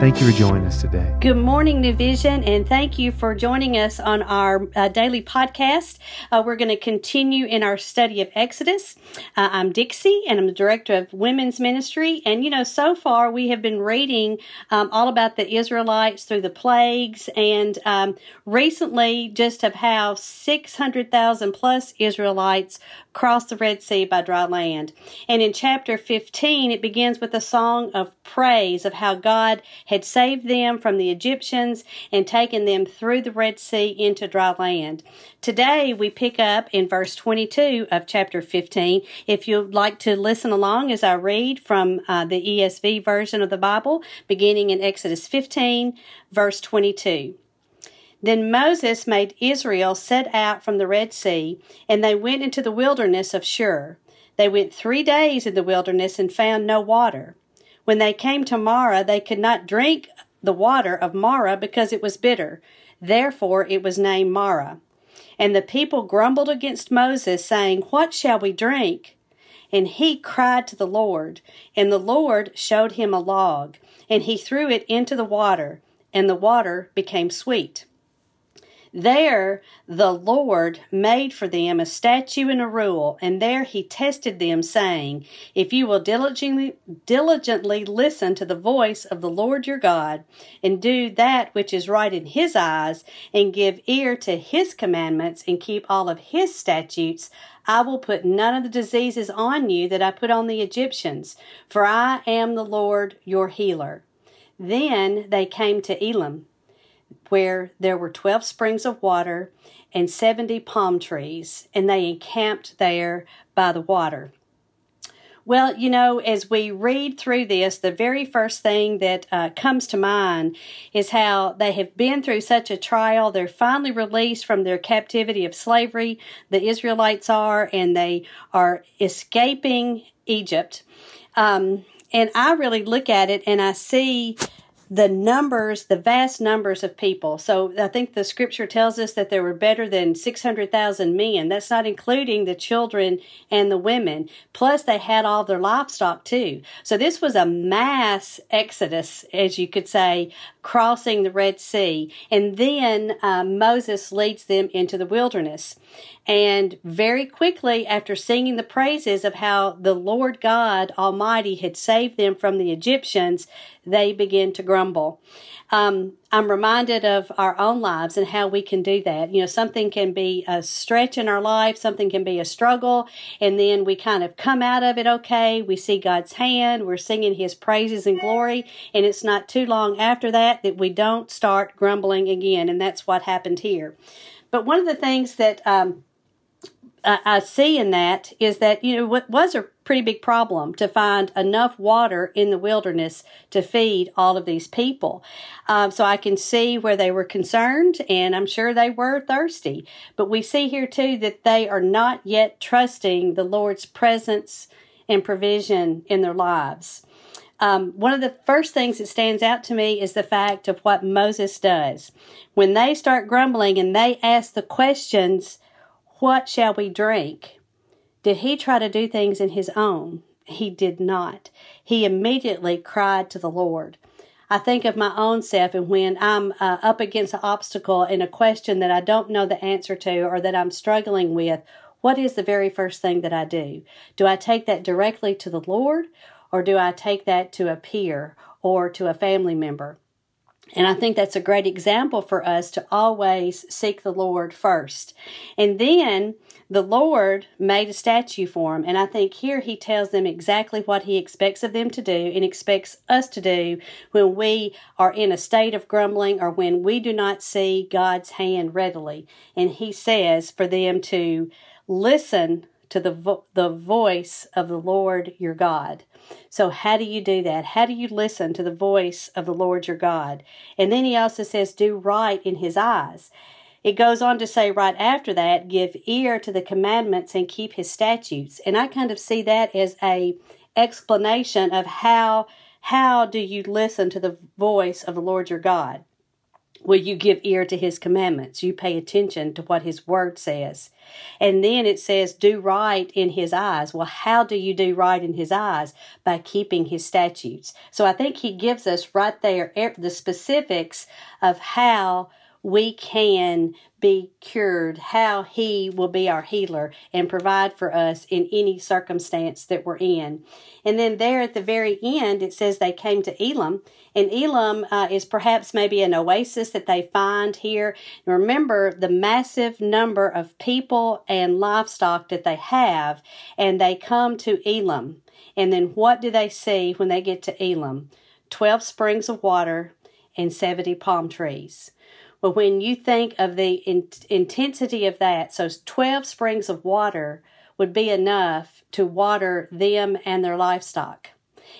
Thank you for joining us today. Good morning, New Vision, and thank you for joining us on our uh, daily podcast. Uh, we're going to continue in our study of Exodus. Uh, I'm Dixie, and I'm the director of women's ministry. And you know, so far we have been reading um, all about the Israelites through the plagues, and um, recently just of how 600,000 plus Israelites crossed the Red Sea by dry land. And in chapter 15, it begins with a song of praise of how God had saved them from the Egyptians and taken them through the Red Sea into dry land. Today, we pick up in verse 22 of chapter 15. If you'd like to listen along as I read from uh, the ESV version of the Bible, beginning in Exodus 15, verse 22. Then Moses made Israel set out from the Red Sea, and they went into the wilderness of Shur. They went three days in the wilderness and found no water. When they came to Marah, they could not drink the water of Marah because it was bitter. Therefore it was named Marah. And the people grumbled against Moses, saying, What shall we drink? And he cried to the Lord, and the Lord showed him a log, and he threw it into the water, and the water became sweet. There the Lord made for them a statue and a rule, and there he tested them, saying, If you will diligently, diligently listen to the voice of the Lord your God, and do that which is right in his eyes, and give ear to his commandments, and keep all of his statutes, I will put none of the diseases on you that I put on the Egyptians, for I am the Lord your healer. Then they came to Elim where there were 12 springs of water and 70 palm trees, and they encamped there by the water. Well, you know, as we read through this, the very first thing that uh, comes to mind is how they have been through such a trial. They're finally released from their captivity of slavery, the Israelites are, and they are escaping Egypt. Um, and I really look at it and I see the numbers, the vast numbers of people. So I think the scripture tells us that there were better than 600,000 men. That's not including the children and the women. Plus, they had all their livestock too. So this was a mass exodus, as you could say, crossing the Red Sea. And then uh, Moses leads them into the wilderness. And very quickly, after singing the praises of how the Lord God Almighty had saved them from the Egyptians, they begin to Um, I'm reminded of our own lives and how we can do that. You know, something can be a stretch in our life, something can be a struggle, and then we kind of come out of it okay. We see God's hand, we're singing His praises and glory, and it's not too long after that that we don't start grumbling again, and that's what happened here. But one of the things that um, I see in that is that you know what was a pretty big problem to find enough water in the wilderness to feed all of these people. Um, so I can see where they were concerned, and I'm sure they were thirsty. But we see here too that they are not yet trusting the Lord's presence and provision in their lives. Um, one of the first things that stands out to me is the fact of what Moses does. When they start grumbling and they ask the questions, what shall we drink? Did he try to do things in his own? He did not. He immediately cried to the Lord. I think of my own self, and when I'm uh, up against an obstacle in a question that I don't know the answer to or that I'm struggling with, what is the very first thing that I do? Do I take that directly to the Lord, or do I take that to a peer or to a family member? And I think that's a great example for us to always seek the Lord first. And then the Lord made a statue for him. And I think here he tells them exactly what he expects of them to do and expects us to do when we are in a state of grumbling or when we do not see God's hand readily. And he says for them to listen to the, vo- the voice of the Lord your God. So, how do you do that? How do you listen to the voice of the Lord your God? And then he also says, do right in his eyes. It goes on to say right after that, give ear to the commandments and keep his statutes. And I kind of see that as a explanation of how how do you listen to the voice of the Lord your God? Will you give ear to his commandments? You pay attention to what his word says. And then it says, do right in his eyes. Well, how do you do right in his eyes? By keeping his statutes. So I think he gives us right there the specifics of how we can be cured, how He will be our healer and provide for us in any circumstance that we're in. And then there at the very end, it says they came to Elim, and Elim uh, is perhaps maybe an oasis that they find here. Remember the massive number of people and livestock that they have, and they come to Elim. And then what do they see when they get to Elim? 12 springs of water and 70 palm trees. But when you think of the in- intensity of that, so 12 springs of water would be enough to water them and their livestock.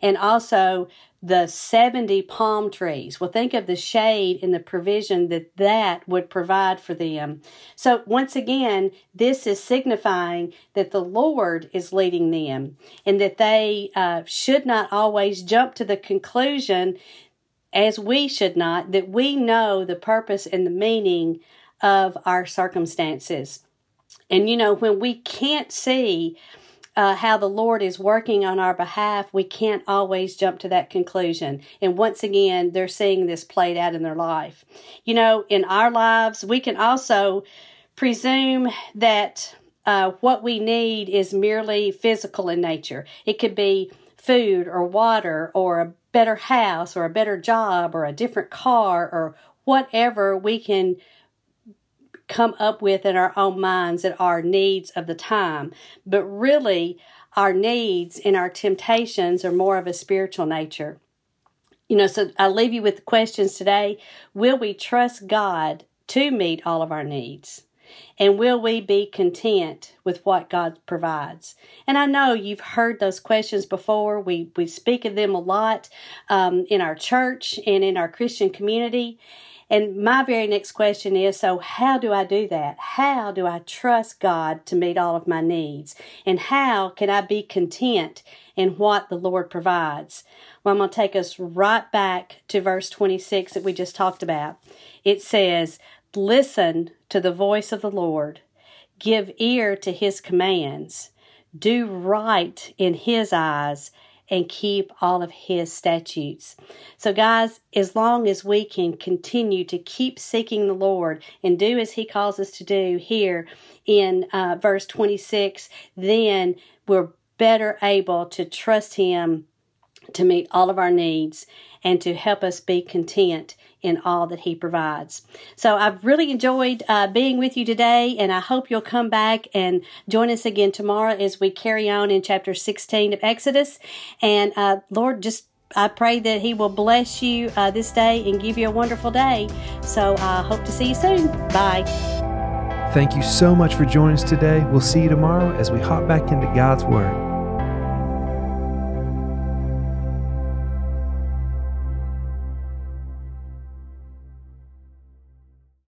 And also the 70 palm trees. Well, think of the shade and the provision that that would provide for them. So, once again, this is signifying that the Lord is leading them and that they uh, should not always jump to the conclusion as we should not, that we know the purpose and the meaning of our circumstances. And you know, when we can't see uh, how the Lord is working on our behalf, we can't always jump to that conclusion. And once again, they're seeing this played out in their life. You know, in our lives, we can also presume that uh, what we need is merely physical in nature. It could be food or water or a better house or a better job or a different car or whatever we can come up with in our own minds that are needs of the time. But really, our needs and our temptations are more of a spiritual nature. You know, so I leave you with the questions today. Will we trust God to meet all of our needs? And will we be content with what God provides? And I know you've heard those questions before. We, we speak of them a lot um, in our church and in our Christian community. And my very next question is so, how do I do that? How do I trust God to meet all of my needs? And how can I be content in what the Lord provides? Well, I'm going to take us right back to verse 26 that we just talked about. It says, Listen to the voice of the Lord, give ear to his commands, do right in his eyes, and keep all of his statutes. So, guys, as long as we can continue to keep seeking the Lord and do as he calls us to do here in uh, verse 26, then we're better able to trust him to meet all of our needs and to help us be content in all that He provides. So I've really enjoyed uh, being with you today, and I hope you'll come back and join us again tomorrow as we carry on in chapter 16 of Exodus. And uh, Lord, just I pray that He will bless you uh, this day and give you a wonderful day. So I hope to see you soon. Bye. Thank you so much for joining us today. We'll see you tomorrow as we hop back into God's Word.